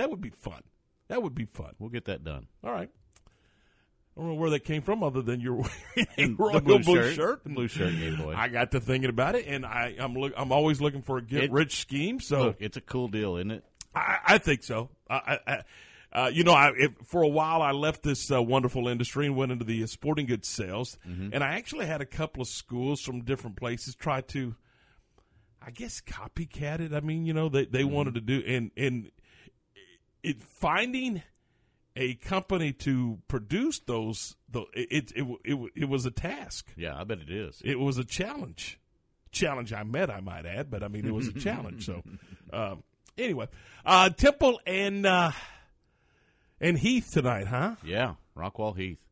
That would be fun. That would be fun. We'll get that done. All right. I don't know where that came from, other than your royal blue blue shirt. shirt. Blue shirt it away. I got to thinking about it, and I, I'm look, I'm always looking for a get It- rich scheme. So Look, it's a cool deal, isn't it? I, I think so. I, I, uh, you know, I, if, for a while I left this uh, wonderful industry and went into the uh, sporting goods sales, and I actually had a couple of schools from different places try to, I guess, copycat it. I mean, you know, they they wanted to do and and it finding a company to produce those. The, it, it it it was a task. Yeah, I bet it is. It was a challenge. Challenge I met, I might add, but I mean, it was a challenge. So, um, anyway, uh, Temple and uh, and Heath tonight, huh? Yeah, Rockwall Heath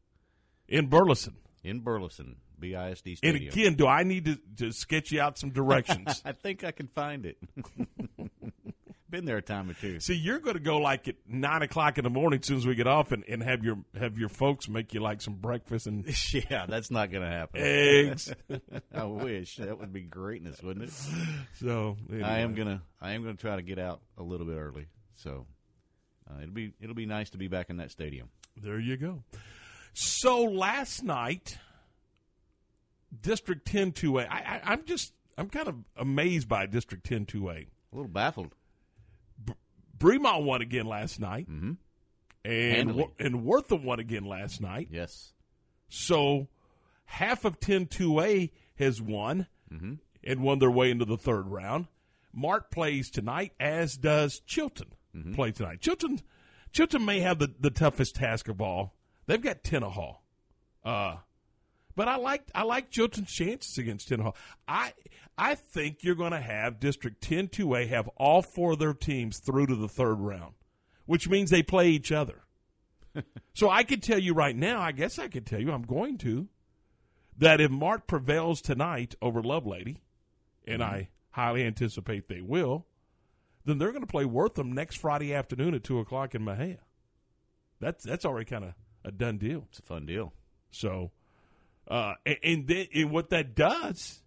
In Burleson. in Burleson, BISD And again, do I need to, to sketch you out some directions? I think I can find it. Been there a time or two. See, you're going to go like at nine o'clock in the morning as soon as we get off, and, and have your have your folks make you like some breakfast and yeah, that's not going to happen. eggs. I wish that would be greatness, wouldn't it? so I am gonna I am gonna try to get out a little bit early. So uh, it'll be it'll be nice to be back in that stadium. There you go. So last night, District 10 2A, I, I, I'm just, I'm kind of amazed by District 10 2A. A little baffled. Bremond won again last night, Mm-hmm. and. Wor- and Wortham won again last night. Yes. So half of 10 2A has won Mm-hmm. and won their way into the third round. Mart plays tonight, as does Chilton Mm-hmm. play tonight. Chilton, Chilton may have the, the toughest task of all. They've got Tenaha. Uh, but I like I like Chilton's chances against Tenaha. I I think you're going to have District 10 2A have all four of their teams through to the third round, which means they play each other. so I could tell you right now, I guess I could tell you, I'm going to, that if Mart prevails tonight over Lovelady, and mm-hmm. I highly anticipate they will, then they're going to play Wortham next Friday afternoon at 2 o'clock in Mexia. That's, that's already kind of a done deal. It's a fun deal. So, uh, and, and then and what that does,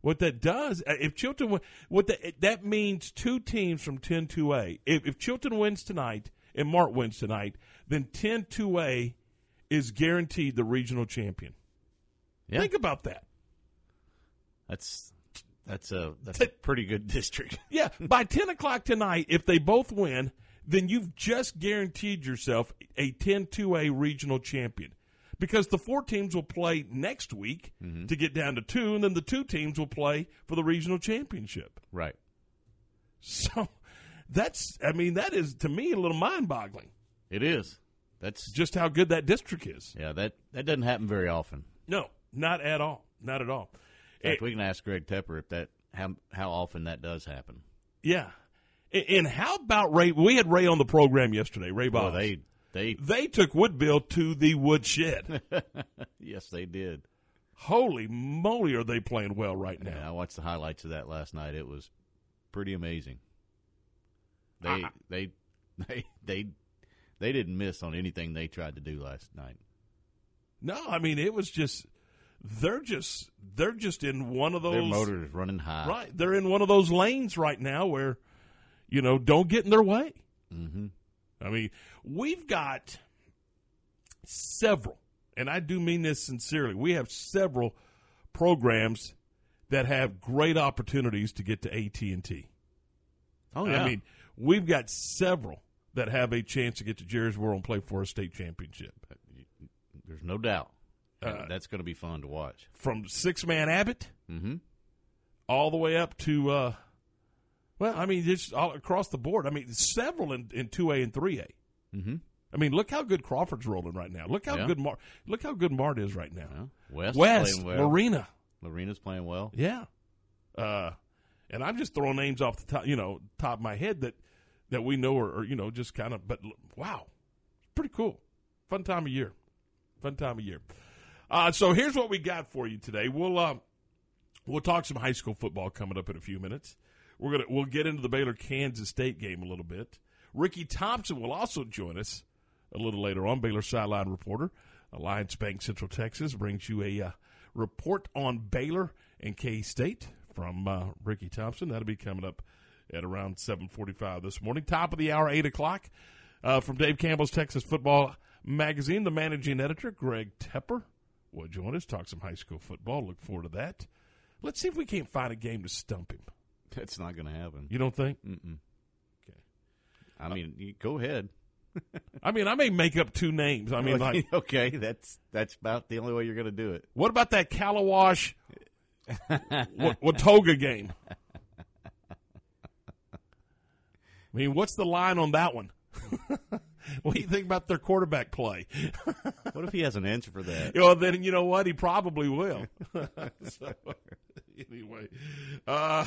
what that does, uh, if Chilton, win- what that that means, two teams from 10 2A. If, if Chilton wins tonight and Mart wins tonight, then 10 2A is guaranteed the regional champion. Yeah. Think about that. That's that's a that's a pretty good district. Yeah, by 10 o'clock tonight, if they both win, then you've just guaranteed yourself a 10 2A regional champion. Because the four teams will play next week to get down to two, and then the two teams will play for the regional championship. right. So that's, I mean, that is to me a little mind boggling It is. That's just how good that district is. yeah. That that doesn't happen very often. No, not at all. Not at all. In fact, Eh, we can ask Greg Tepper if that how how often that does happen. yeah. And- how about Ray? We had Ray on the program yesterday, Ray Well, they they they took Woodville to the woodshed. yes they did. Holy moly, are they playing well right Yeah, now? I watched the highlights of that last night. It was pretty amazing. They I- they they they they didn't miss on anything they tried to do last night. No, I mean it was just they're just they're just in one of those Their motor is running high. right. They're in one of those lanes right now where you know don't get in their way. Mm-hmm. I mean, we've got several, and I do mean this sincerely. We have several programs that have great opportunities to get to AT and T. Oh yeah. I mean, we've got several that have a chance to get to Jerry's World and play for a state championship. there's no doubt. Uh, That's going to be fun to watch. From six man Abbott Mm-hmm. all the way up to, uh, well, I mean, just all across the board. I mean, several in in two A and three A. Mm-hmm. I mean, look how good Crawford's rolling right now. Look how Yeah. good Mar- look how good Mart is right now. Yeah. West, West, well. Marina, Marina's playing well. yeah. Uh, and I'm just throwing names off the top, you know, top of my head that that we know are, are you know, just kind of. But wow, pretty cool. Fun time of year. Fun time of year. Uh, so here's what we got for you today. We'll uh, we'll talk some high school football coming up in a few minutes. We're gonna we'll get into the Baylor Kansas State game a little bit. Ricky Thompson will also join us a little later on. Baylor sideline reporter, Alliance Bank Central Texas brings you a uh, report on Baylor and K State from uh, Ricky Thompson. That'll be coming up at around 7:45 this morning. Top of the hour, eight o'clock, uh, from Dave Campbell's Texas Football Magazine. The managing editor, Greg Tepper, will join us. Talk some high school football. Look forward to that. Let's see if we can't find a game to stump him. That's not going to happen. You don't think? Mm-mm. Okay. I mean, you, go ahead. I mean, I may make up two names. I mean, like okay, that's that's about the only way you're going to do it. What about that Calawash Watoga game? I mean, what's the line on that one? what do you think about their quarterback play? what if he has an answer for that? Well, then you know what? He probably will. so, anyway, uh,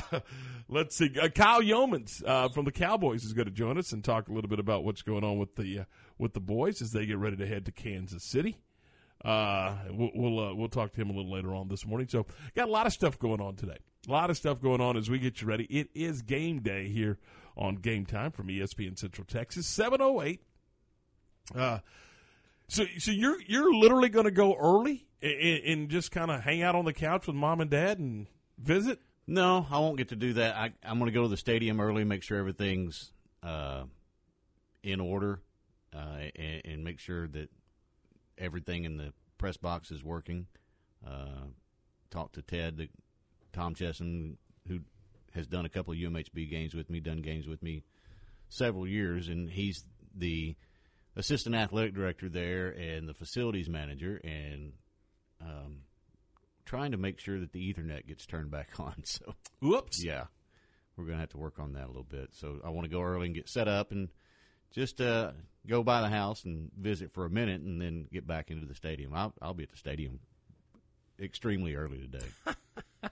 let's see. Uh, Kyle Youmans uh, from the Cowboys is going to join us and talk a little bit about what's going on with the uh, with the boys as they get ready to head to Kansas City. Uh, we'll we'll, uh, we'll talk to him a little later on this morning. So, got a lot of stuff going on today. A lot of stuff going on as we get you ready. It is game day here on Game Time from ESPN Central Texas, seven oh eight. So so you're you're literally going to go early and, and just kind of hang out on the couch with mom and dad and visit. No, I won't get to do that. I, I'm going to go to the stadium early, make sure everything's uh, in order, uh, and, and, make sure that everything in the press box is working. Uh, talk to Ted, the, Tom Chesson, who has done a couple of UMHB games with me, done games with me several years, and he's the assistant athletic director there and the facilities manager, and um, trying to make sure that the Ethernet gets turned back on. So, whoops, yeah, we're going to have to work on that a little bit. So, I want to go early and get set up and just uh, go by the house and visit for a minute, and then get back into the stadium. I'll, I'll be at the stadium extremely early today.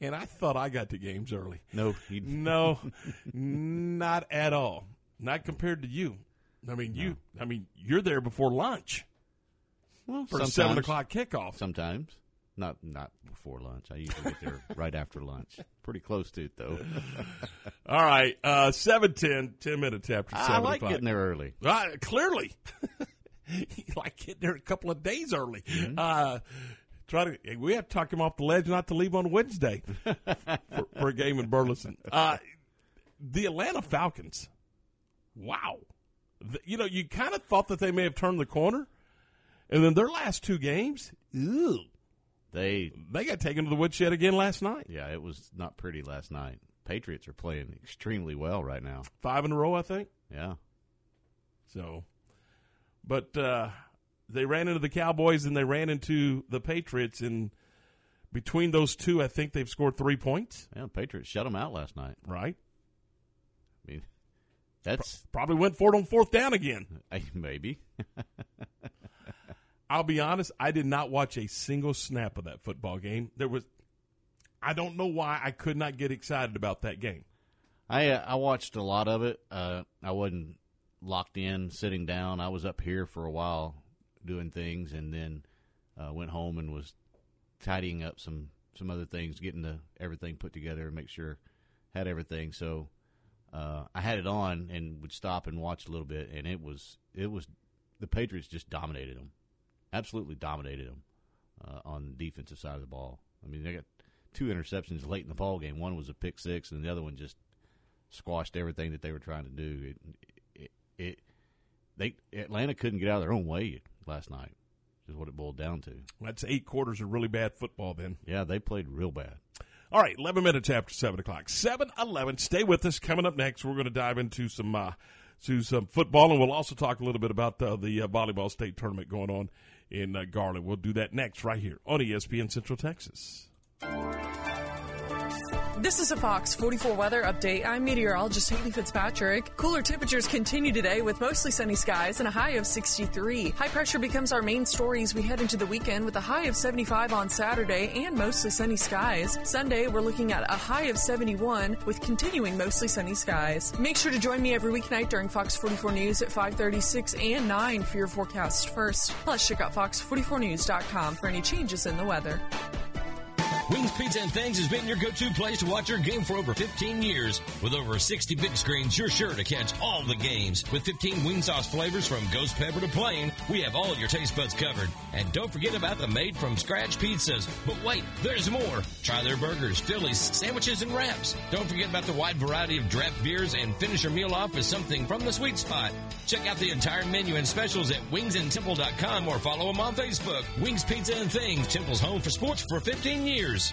and I thought I got to games early. No, no, not at all. Not compared to you. I mean, no. you. I mean, you're there before lunch. Well, for a seven o'clock kickoff. Sometimes, not not before lunch. I usually get there right after lunch. Pretty close to it though. All right, uh, seven ten, ten minutes after seven. I like o'clock. getting there early. Uh, clearly, you like getting there a couple of days early. Mm-hmm. Uh, try to. We have to talk him off the ledge not to leave on Wednesday for, for, a game in Burleson. Uh, the Atlanta Falcons. Wow, the, you know, you kind of thought that they may have turned the corner, and then their last two games, ew, they they got taken to the woodshed again last night. Yeah, it was not pretty last night. Patriots are playing extremely well right now. Five in a row, I think. Yeah. So, but uh, they ran into the Cowboys and they ran into the Patriots, and between those two, I think they've scored three points. Yeah, the Patriots shut them out last night. Right. I mean, that's Pro- probably went for it on fourth down again. Maybe. I'll be honest, I did not watch a single snap of that football game. There was, I don't know why I could not get excited about that game. I uh, I watched a lot of it. Uh, I wasn't locked in, sitting down. I was up here for a while doing things, and then uh, went home and was tidying up some some other things, getting the everything put together, and make sure had everything. So uh, I had it on and would stop and watch a little bit, and it was it was the Patriots just dominated them, absolutely dominated them uh, on the defensive side of the ball. I mean, they got two interceptions late in the ball game. One was a pick six, and the other one just squashed everything that they were trying to do. It, it, it they Atlanta couldn't get out of their own way last night. Is what it boiled down to. That's eight quarters of really bad football. Then, yeah, they played real bad. All right, eleven minutes after seven o'clock. Seven eleven. Stay with us. Coming up next, we're going to dive into some uh, to some football, and we'll also talk a little bit about uh, the uh, volleyball state tournament going on in uh, Garland. We'll do that next, right here on ESPN Central Texas. This is a Fox 44 weather update. I'm meteorologist Haley Fitzpatrick. Cooler temperatures continue today with mostly sunny skies and a high of 63. High pressure becomes our main story as we head into the weekend with a high of 75 on Saturday and mostly sunny skies. Sunday, we're looking at a high of 71 with continuing mostly sunny skies. Make sure to join me every weeknight during Fox 44 News at 536 and 9 for your forecast first. Plus, check out fox44news.com for any changes in the weather. Wings Pizza and Things has been your go-to place to watch your game for over 15 years. With over 60 big screens, you're sure to catch all the games. With 15 wing sauce flavors from ghost pepper to plain, we have all your taste buds covered. And don't forget about the made from scratch pizzas. But wait, there's more. Try their burgers, Phillies, sandwiches, and wraps. Don't forget about the wide variety of draft beers and finish your meal off with something from the sweet spot. Check out the entire menu and specials at wingsandtemple.com or follow them on Facebook. Wings Pizza and Things, Temple's home for sports for 15 years.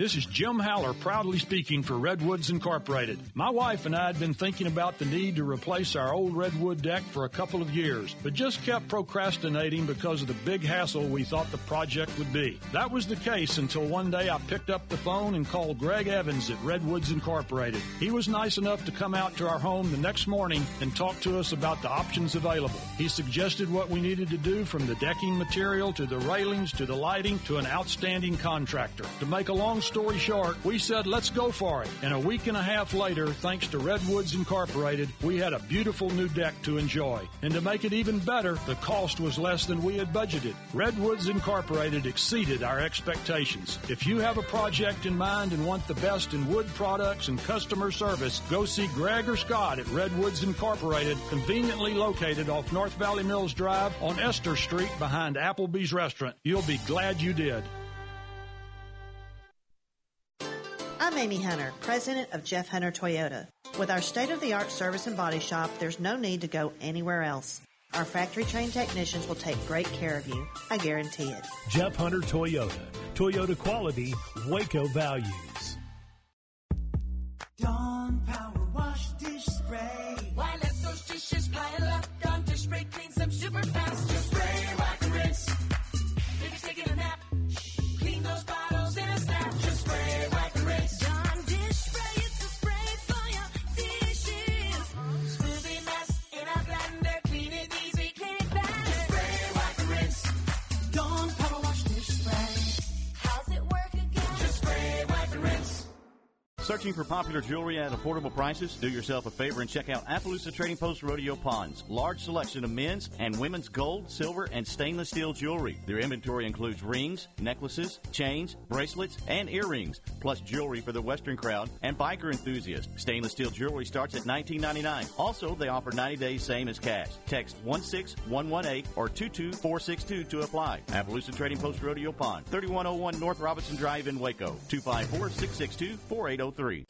This is Jim Haller proudly speaking for Redwoods Incorporated. My wife and I had been thinking about the need to replace our old redwood deck for a couple of years, but just kept procrastinating because of the big hassle we thought the project would be. That was the case until one day I picked up the phone and called Greg Evans at Redwoods Incorporated. He was nice enough to come out to our home the next morning and talk to us about the options available. He suggested what we needed to do from the decking material to the railings to the lighting to an outstanding contractor. To make a long story short, we said, let's go for it. And a week and a half later, thanks to Redwoods Incorporated, we had a beautiful new deck to enjoy. And to make it even better, the cost was less than we had budgeted. Redwoods Incorporated exceeded our expectations. If you have a project in mind and want the best in wood products and customer service, go see Greg or Scott at Redwoods Incorporated, conveniently located off North Valley Mills Drive on Esther Street behind Applebee's Restaurant. You'll be glad you did. I'm Amy Hunter, president of Jeff Hunter Toyota. With our state of the art service and body shop, there's no need to go anywhere else. Our factory trained technicians will take great care of you. I guarantee it. Jeff Hunter Toyota. Toyota quality, Waco values. For popular jewelry at affordable prices? Do yourself a favor and check out Appaloosa Trading Post Rodeo Ponds. Large selection of men's and women's gold, silver, and stainless steel jewelry. Their inventory includes rings, necklaces, chains, bracelets, and earrings, plus jewelry for the Western crowd and biker enthusiasts. Stainless steel jewelry starts at $19.99. Also, they offer 90 days same as cash. Text 16118 or 22462 to apply. Appaloosa Trading Post Rodeo Pawn, 3101 North Robinson Drive in Waco, 254 662 4803.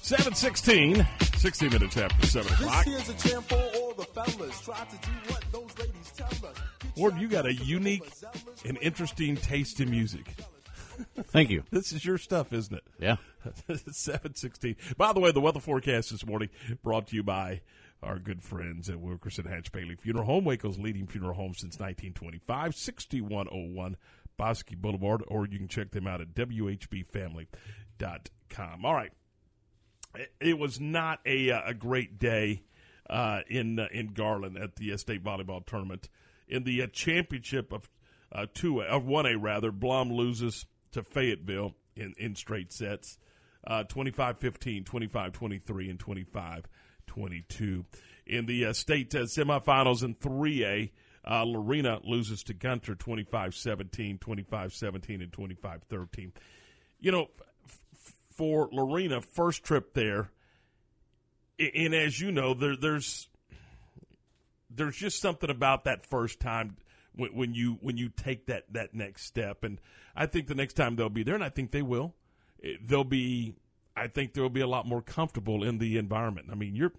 Seven sixteen. 16 minutes after 7 o'clock. This here's a chant for all the fellas. Try to do what those ladies tell us. Ward, you got a unique and interesting taste in music. Thank you. This is your stuff, isn't it? Yeah. 716. By the way, the weather forecast this morning brought to you by our good friends at Wilkerson Hatch Bailey Funeral Home, Waco's leading funeral home since 1925, 6101 Bosque Boulevard, or you can check them out at WHBFamily.com. All right. It- was not a, uh, a great day uh, in uh, in Garland at the uh, state volleyball tournament. In the uh, championship of two of one A rather, Blum loses to Fayetteville in, in straight sets, uh, 25-15, 25-23, and 25-22. In the uh, state uh, semifinals in three A, uh, Lorena loses to Gunter 25-17, 25-17, and 25-13. You know, f- for Lorena, first trip there. And as you know, there, there's there's just something about that first time when, when you when you take that that next step. And I think the next time they'll be there, and I think they will. They'll be. I think they'll be a lot more comfortable in the environment. I mean, you're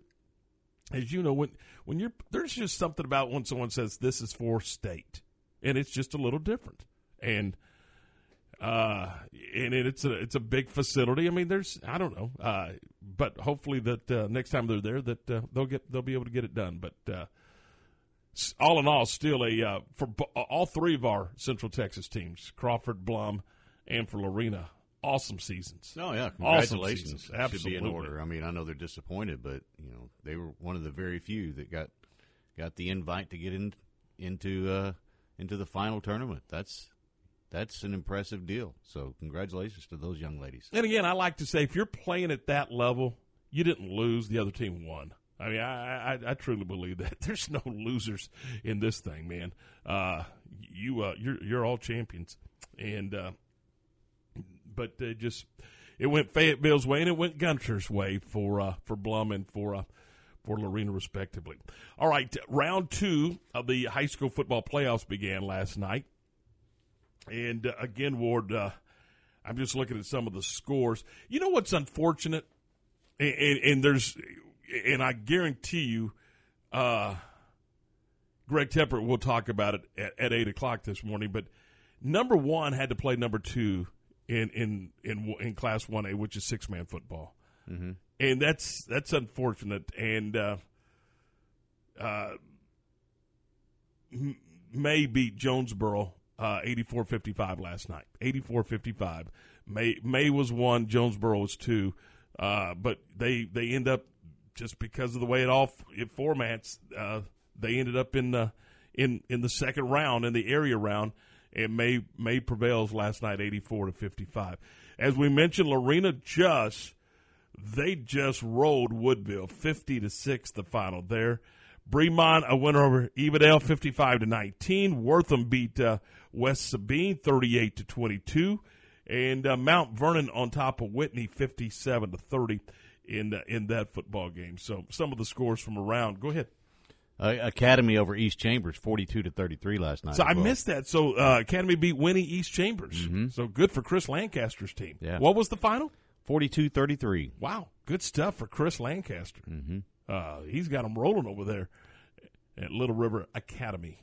as you know when when you're there's just something about when someone says this is for state, and it's just a little different. And uh, and it's a it's a big facility. I mean, there's I don't know, uh, but hopefully that uh, next time they're there that uh, they'll get they'll be able to get it done. But uh, all in all, still a uh, for all three of our Central Texas teams, Crawford, Blum, and for Lorena, awesome seasons. Oh yeah, Awesome congratulations! seasons. Should be in order. I mean, I know they're disappointed, but you know they were one of the very few that got got the invite to get in into uh, into the final tournament. That's that's an impressive deal. So congratulations to those young ladies. And again, I like to say if you're playing at that level, you didn't lose; the other team won. I mean, I, I, I truly believe that. There's no losers in this thing, man. Uh, you, uh, you're, you're all champions, and uh, but uh, just it went Fayetteville's way and it went Gunter's way for uh, for Blum and for uh, for Lorena, respectively. All right, round two of the high school football playoffs began last night, and uh, again, Ward. Uh, I'm just looking at some of the scores. You know what's unfortunate, and, and, and there's, and I guarantee you, uh, Greg Tepper will talk about it at, at eight o'clock this morning. But number one had to play number two in in in, in Class One A, which is six man football, mm-hmm. and that's that's unfortunate. And uh, uh, May beat Jonesboro uh, 84-55 last night. 84-55. May May was one, Jonesboro was two. Uh, but they they end up just because of the way it all it formats, uh, they ended up in the in in the second round in the area round, and May May prevails last night, 84 to 55. As we mentioned, Lorena just they just rolled Woodville 50 to 6 the final there. Bremond a winner over Evadale 55 to 19. Wortham beat uh, West Sabine 38 to 22 and uh, Mount Vernon on top of Whitney 57 to 30 in uh, in that football game. So some of the scores from around. Go ahead. Uh, Academy over East Chambers, forty-two to thirty-three last night. So I well. missed that. So uh, Academy beat Winnie East Chambers. So good for Chris Lancaster's team. Yeah. What was the final? 42-33. Wow, good stuff for Chris Lancaster. Mm-hmm. Uh, he's got them rolling over there at Little River Academy.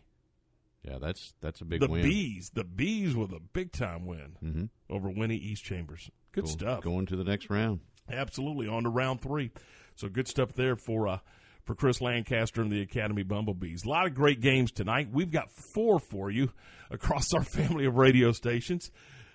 Yeah, that's that's a big the win. The bees, the bees with a big time win Mhm. over Winnie East Chambers. Good Go- stuff. Going to the next round. Absolutely on to round three. So good stuff there for uh, for Chris Lancaster and the Academy Bumblebees. A lot of great games tonight. We've got four for you across our family of radio stations.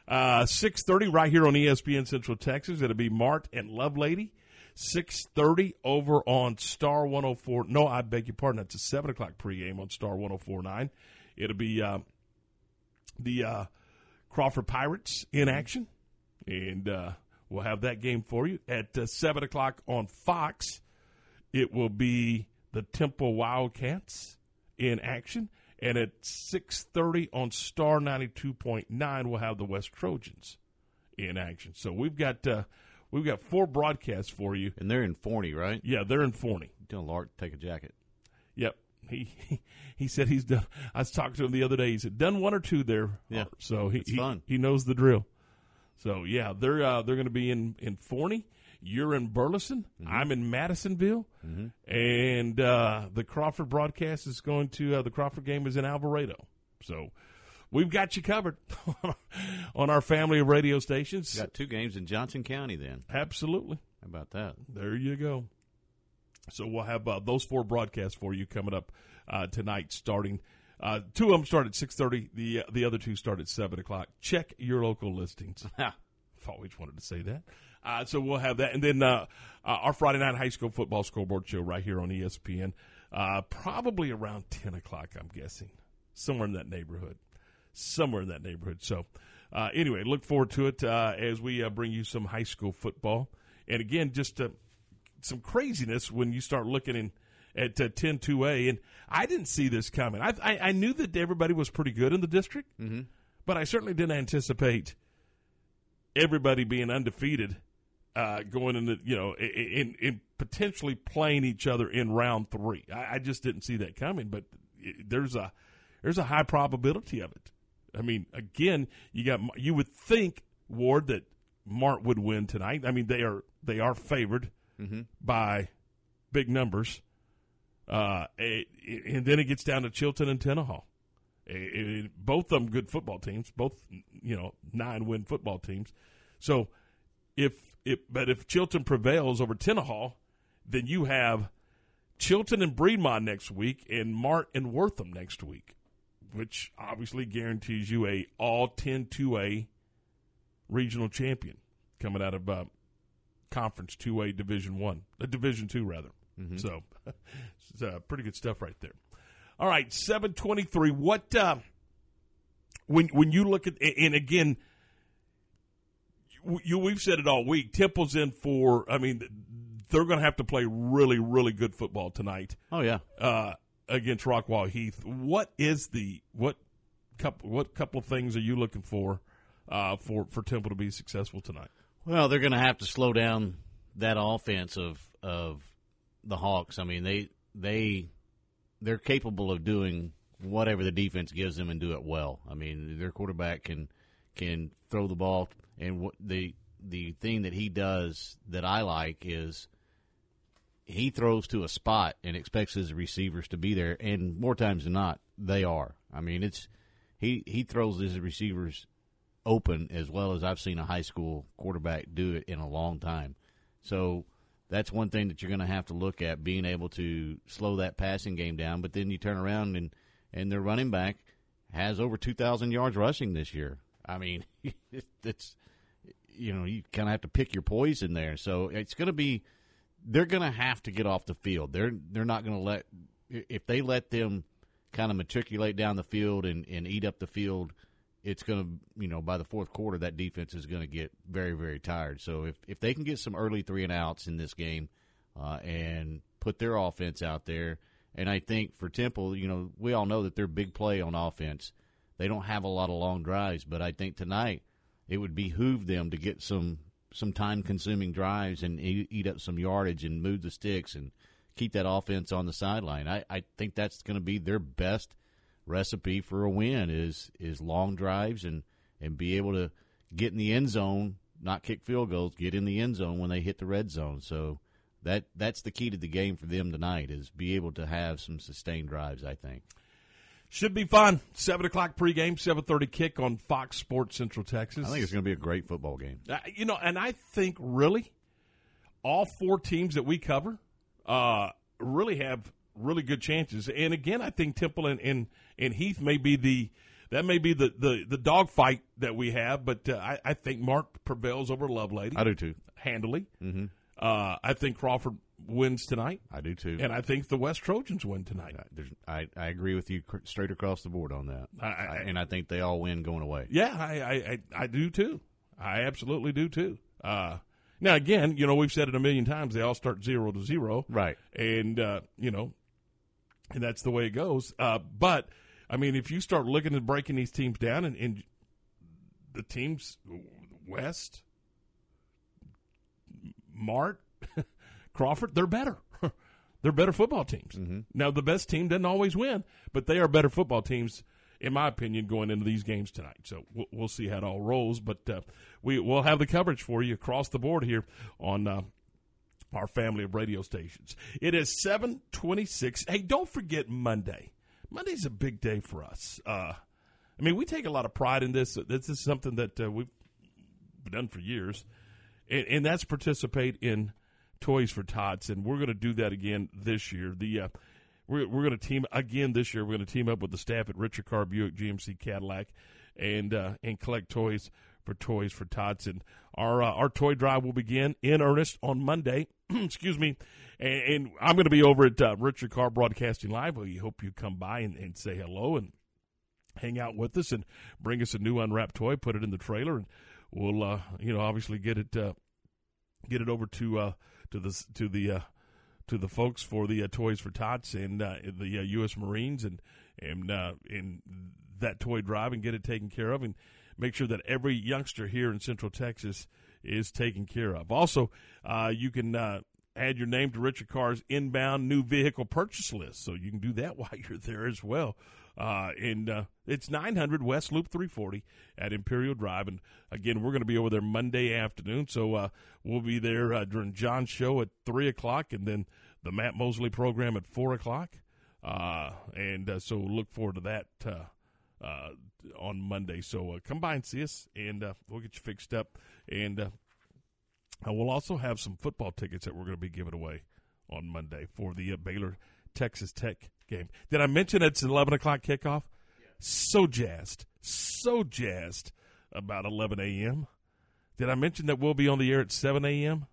Uh, Six thirty right here on ESPN Central Texas. It'll be Mart and Lovelady. Six thirty over on Star one hundred four. No, I beg your pardon. That's a seven o'clock pregame on Star one hundred four nine. It'll be uh, the uh, Crawford Pirates in action, and uh, we'll have that game for you at uh, seven o'clock on Fox. It will be the Temple Wildcats in action, and at six thirty on Star ninety two point nine, we'll have the West Trojans in action. So we've got uh, we've got four broadcasts for you. And they're in Forney, right? Yeah, they're in Forney. Tell Lark to take a jacket. Yep. He, he he said he's done. I was talking to him the other day. He said done one or two there. Yeah. So he he, fun. he knows the drill. So yeah, they're uh, they're going to be in in Forney. You're in Burleson. Mm-hmm. I'm in Madisonville, and uh, the Crawford broadcast is going to uh, the Crawford game is in Alvarado. So we've got you covered on our family of radio stations. Got two games in Johnson County then. Absolutely. How about that? There you go. So we'll have uh, those four broadcasts for you coming up uh, tonight. Starting uh, two of them start at six thirty. The uh, the other two start at seven o'clock. Check your local listings. I've always wanted to say that. Uh, so we'll have that, and then uh, uh, our Friday night high school football scoreboard show right here on ESPN. Uh, probably around ten o'clock, I'm guessing, somewhere in that neighborhood, somewhere in that neighborhood. So uh, anyway, look forward to it uh, as we uh, bring you some high school football. And again, just uh, some craziness when you start looking in at uh, 10 2A. And I didn't see this coming. I, I, I knew that everybody was pretty good in the district, Mm-hmm. but I certainly didn't anticipate everybody being undefeated uh, going into you know in, in potentially playing each other in round three. I, I just didn't see that coming, but it, there's a there's a high probability of it. I mean, again, you got you would think Ward that Mart would win tonight. I mean, they are they are favored Mm-hmm. by big numbers, uh, it- and then it gets down to Chilton and Tenaha. It- it- both of them good football teams, both you know nine win football teams. So if if but if Chilton prevails over Tenaha, then you have Chilton and Bremond next week and Mart and Wortham next week, which obviously guarantees you a all 10 2A regional champion coming out of uh, conference 2A division 1, uh, division 2 rather. So it's uh, pretty good stuff right there. All right, 723 what uh, when when you look at and again you, we've said it all week. Temple's in for. I mean, they're going to have to play really, really good football tonight. Oh yeah, uh, against Rockwall Heath. What is the what couple what couple of things are you looking for uh, for for Temple to be successful tonight? Well, they're going to have to slow down that offense of of the Hawks. I mean, they they they're capable of doing whatever the defense gives them and do it well. I mean, their quarterback can can throw the ball, and what the the thing that he does that I like is he throws to a spot and expects his receivers to be there, and more times than not, they are. I mean, it's he he throws his receivers open as well as I've seen a high school quarterback do it in a long time. So that's one thing that you're going to have to look at being able to slow that passing game down. But then you turn around and and their running back has over 2,000 yards rushing this year. I mean, it's you know you kind of have to pick your poison there. So it's going to be they're going to have to get off the field. They're they're not going to let if they let them kind of matriculate down the field and, and eat up the field it's going to, you know, by the fourth quarter, that defense is going to get very, very tired. So if, if they can get some early three and outs in this game uh, and put their offense out there, and I think for Temple, you know, we all know that they're big play on offense. They don't have a lot of long drives, but I think tonight it would behoove them to get some some time consuming drives and eat, eat up some yardage and move the sticks and keep that offense on the sideline. I, I think that's going to be their best recipe for a win is is long drives and and be able to get in the end zone, not kick field goals, get in the end zone when they hit the red zone. So that that's the key to the game for them tonight is be able to have some sustained drives. I think. Should be fun. Seven o'clock pregame, seven thirty kick on Fox Sports Central Texas. I think it's going to be a great football game. Uh, you know, and I think really all four teams that we cover uh, really have really good chances. And again, I think Temple and, and, and Heath may be the that may be the the, the dog fight that we have. But uh, I, I think Mart prevails over Lovelady. I do too. handily. Mm-hmm. Uh, I think Crawford wins tonight, I do too. and I think the West Trojans win tonight. There's, I I agree with you straight across the board on that. I- I- and I think they all win going away. Yeah, I, I, I, I do too. I absolutely do too. Uh, now, again, you know, we've said it a million times. They all start zero to zero, Right. And uh, you know, and that's the way it goes. Uh, but I mean, if you start looking at breaking these teams down, and, and the teams West, Mart, Crawford, they're better. they're better football teams. Now, the best team doesn't always win, but they are better football teams, in my opinion, going into these games tonight. So we'll, we'll see how it all rolls. But uh, we will have the coverage for you across the board here on. Uh, our family of radio stations. It is 726. Hey, don't forget Monday. Monday's a big day for us. Uh, I mean, we take a lot of pride in this. This is something that uh, we've done for years, and, and that's participate in Toys for Tots, and we're going to do that again this year. The uh, we're we're going to team again this year. We're going to team up with the staff at Richard Carr Buick GMC Cadillac, and uh, and collect toys for Toys for Tots. And our uh, our toy drive will begin in earnest on Monday. Excuse me, and, and I'm going to be over at uh, Richard Carr Broadcasting Live. We hope you come by and, and say hello and hang out with us and bring us a new unwrapped toy, put it in the trailer, and we'll uh, you know obviously get it uh, get it over to uh, to the to the uh, to the folks for the uh, Toys for Tots and uh, the uh, U.S. Marines and and uh, in that toy drive and get it taken care of and make sure that every youngster here in Central Texas is taken care of. Also, uh, you can uh, add your name to Richard Carr's inbound new vehicle purchase list, so you can do that while you're there as well. Uh, and uh, it's 900 West Loop 340 at Imperial Drive. And again, we're going to be over there Monday afternoon, so uh, we'll be there uh, during John's show at three o'clock, and then the Matt Mosley program at four o'clock. Uh, and uh, so look forward to that on Monday. So come by and see us, and we'll get you fixed up. And we'll also have some football tickets that we're going to be giving away on Monday for the Baylor Texas Tech game. Did I mention it's an 11 o'clock kickoff? So jazzed, so jazzed about 11 a.m. Did I mention that we'll be on the air at 7 a.m.?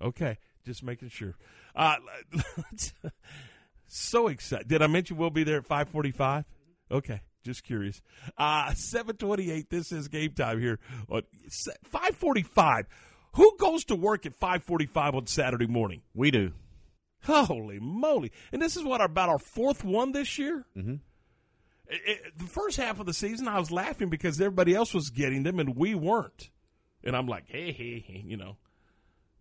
Okay, just making sure. Uh, so excited. Did I mention we'll be there at 545? Okay, just curious. Uh, 728, this is game time here. on 545. Who goes to work at 545 on Saturday morning? We do. Holy moly. And this is what, about our fourth one this year? Mm-hmm. It- it- the first half of the season, I was laughing because everybody else was getting them and we weren't. And I'm like, hey, hey, hey, you know.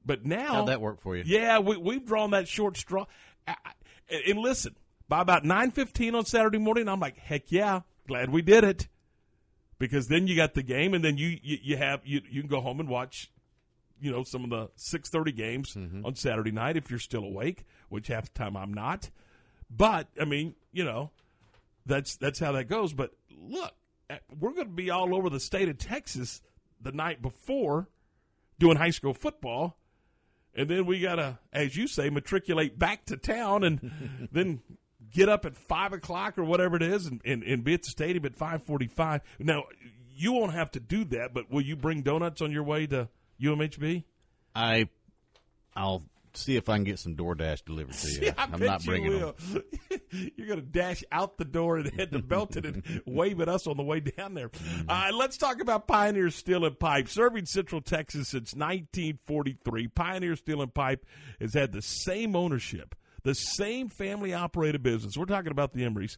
But now. How'd that work for you? Yeah, we, we've drawn that short straw. I, I- and listen, by about 9.15 on Saturday morning, I'm like, heck yeah, glad we did it. Because then you got the game, and then you, you, you have you, you can go home and watch you know some of the 6:30 games on Saturday night if you're still awake, which half the time I'm not. But I mean, you know, that's that's how that goes. But look, eh, we're going to be all over the state of Texas the night before doing high school football, and then we got to, as you say, matriculate back to town and then get up at five o'clock or whatever it is and, and, and be at the stadium at five forty-five. Now you won't have to do that, but will you bring donuts on your way to UMHB? I, I'll see if I can get some DoorDash delivered to you. Yeah, I I'm bet not you bringing will. them. You're going to dash out the door and head to Belton and wave at us on the way down there. Uh, let's talk about Pioneer Steel and Pipe. Serving Central Texas since 1943, Pioneer Steel and Pipe has had the same ownership, the same family operated business. We're talking about the Emerys.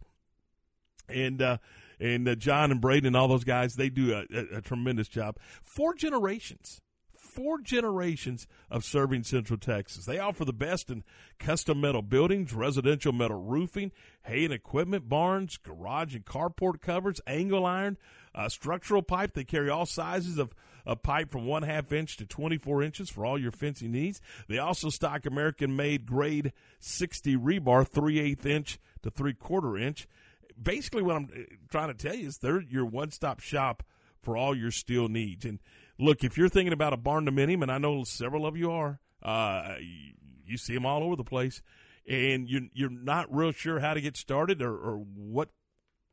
And uh, and uh, John and Braden and all those guys, they do a, a, a tremendous job. Four generations four generations of serving Central Texas. They offer the best in custom metal buildings, residential metal roofing, hay and equipment barns, garage and carport covers, angle iron, uh, structural pipe. They carry all sizes of, a pipe from one half inch to 24 inches for all your fencing needs. They also stock American made grade 60 rebar, 3 8 inch to 3 quarter inch. Basically, what I'm uh, trying to tell you is they're your one stop shop for all your steel needs. And look, if you're thinking about a barn dominium, and I know several of you are, uh, you, you see them all over the place, and you're you're not real sure how to get started or, or what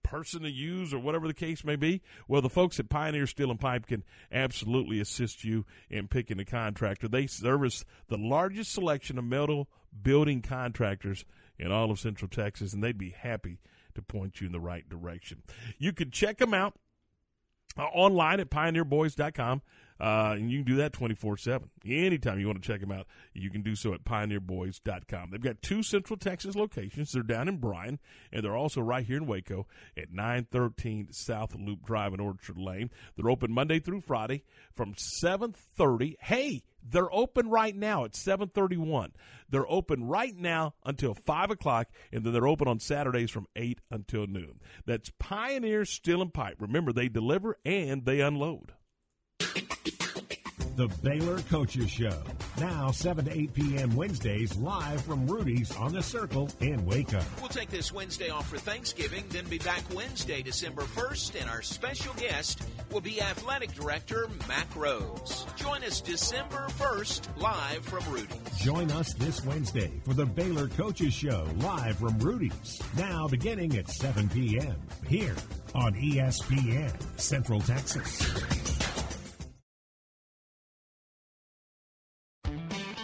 person to use or whatever the case may be. Well, the folks at Pioneer Steel and Pipe can absolutely assist you in picking a contractor. They service the largest selection of metal building contractors in all of Central Texas, and they'd be happy to point you in the right direction. You can check them out uh, online at pioneerboys.com. Uh, and you can do that 24 7. Anytime you want to check them out, you can do so at pioneerboys.com. They've got two Central Texas locations. They're down in Bryan, and they're also right here in Waco at 913 South Loop Drive in Orchard Lane. They're open Monday through Friday from 7.30. Hey, they're open right now at 731. They're open right now until 5 o'clock, and then they're open on Saturdays from 8 until noon. That's Pioneer Steel and Pipe. Remember, they deliver and they unload. The Baylor Coaches Show. Now, 7 to 8 p.m. Wednesdays, live from Rudy's on the Circle in Waco. We'll take this Wednesday off for Thanksgiving, then be back Wednesday, December 1st, and our special guest will be Athletic Director Mack Rhoades. Join us December 1st, live from Rudy's. Join us this Wednesday for the Baylor Coaches Show, live from Rudy's. Now, beginning at 7 p.m. here on ESPN Central Texas.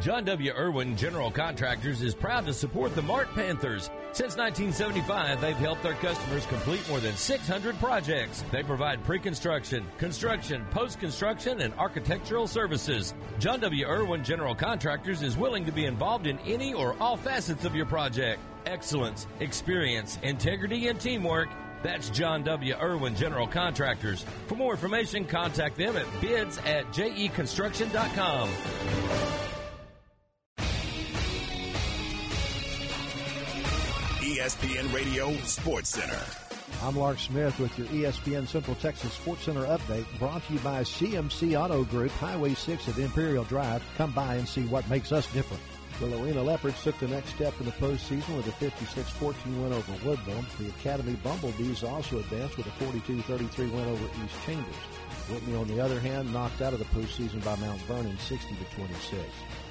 John W. Irwin General Contractors is proud to support the Mart Panthers. Since 1975, they've helped their customers complete more than 600 projects. They provide pre-construction, construction, post-construction, and architectural services. John W. Irwin General Contractors is willing to be involved in any or all facets of your project. Excellence, experience, integrity, and teamwork. That's John W. Irwin General Contractors. For more information, contact them at bids at jeconstruction.com. ESPN Radio Sports Center. I'm Lark Smith with your ESPN Central Texas Sports Center update brought to you by CMC Auto Group, Highway 6 at Imperial Drive. Come by and see what makes us different. The Lorena Leopards took the next step in the postseason with a 56-14 win over Woodville. The Academy Bumblebees also advanced with a 42-33 win over East Chambers. Whitney, on the other hand, knocked out of the postseason by Mount Vernon 60 to 26.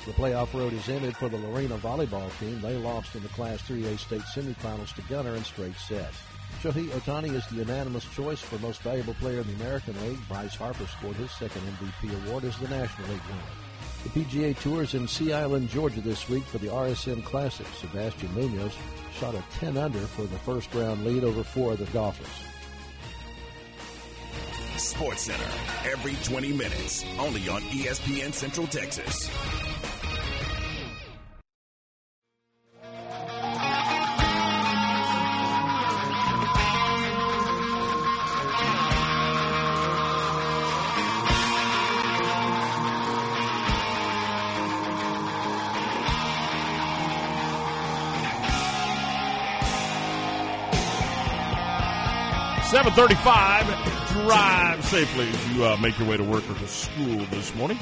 The playoff road is ended for the Lorena volleyball team. They lost in the Class 3A state semifinals to Gunter in straight sets. Shohei Ohtani is the unanimous choice for most valuable player in the American League. Bryce Harper scored his second MVP award as the National League winner. The PGA Tour is in Sea Island, Georgia this week for the RSM Classic. Sebastian Munoz shot a 10 under for the first round lead over four other golfers. Sports Center every 20 minutes, only on ESPN Central Texas. Seven thirty-five. Drive safely as you uh, make your way to work or to school this morning.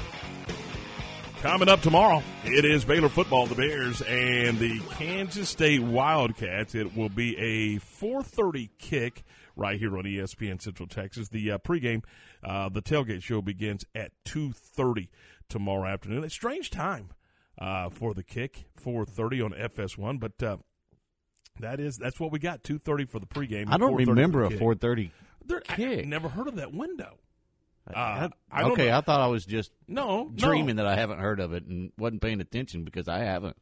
Coming up tomorrow, it is Baylor football, the Bears, and the Kansas State Wildcats. It will be a four thirty kick right here on ESPN Central Texas. The uh, pregame, uh, the tailgate show begins at two thirty tomorrow afternoon. A strange time uh, for the kick, four thirty on FS1, but. That is that's what we got. Two thirty for the pregame. I don't 4:30 for remember a. 4:30 I kick. never heard of that window. Uh, I- I okay, know. I thought I was just No, no. dreaming that I haven't heard of it and wasn't paying attention because I haven't.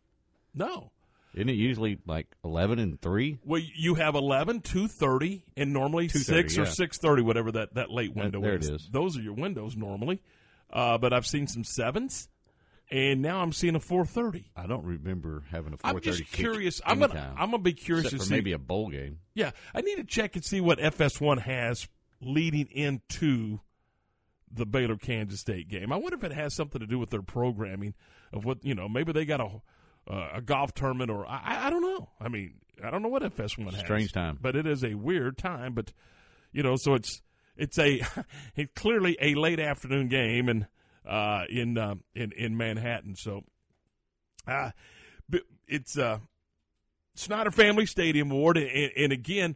No. Isn't it usually like eleven and three? Well, you have 11, 2.30, and normally 2:30, 6 or yeah. 6.30, whatever that, that late window there it is. is. Those are your windows normally. Uh, but I've seen some 7s, and now I'm seeing a 4.30. I don't remember having a four I'm just curious. I'm gonna I'm gonna be curious to for see maybe a bowl game. Yeah, I need to check and see what FS1 has leading into the Baylor Kansas State game. I wonder if it has something to do with their programming of what you know. Maybe they got a uh, a golf tournament, or I, I don't know. I mean, I don't know what FS1 has. Strange time. but it is a weird time. But you know, so it's it's a it's clearly a late afternoon game and uh, in uh, in in Manhattan. So uh, it's uh, Snyder Family Stadium Award, and, and again,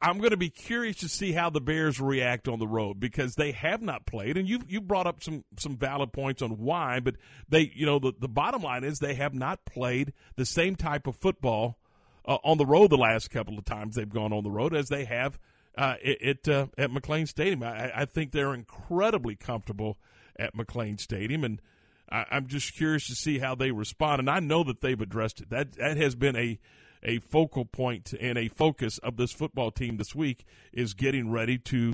I'm going to be curious to see how the Bears react on the road because they have not played, and you you brought up some some valid points on why, but they you know the the bottom line is they have not played the same type of football uh, on the road the last couple of times they've gone on the road as they have uh, it, uh, at McLane Stadium. I, I think they're incredibly comfortable at McLane Stadium, and I, I'm just curious to see how they respond. And I know that they've addressed it. That that has been a a focal point and a focus of this football team this week is getting ready to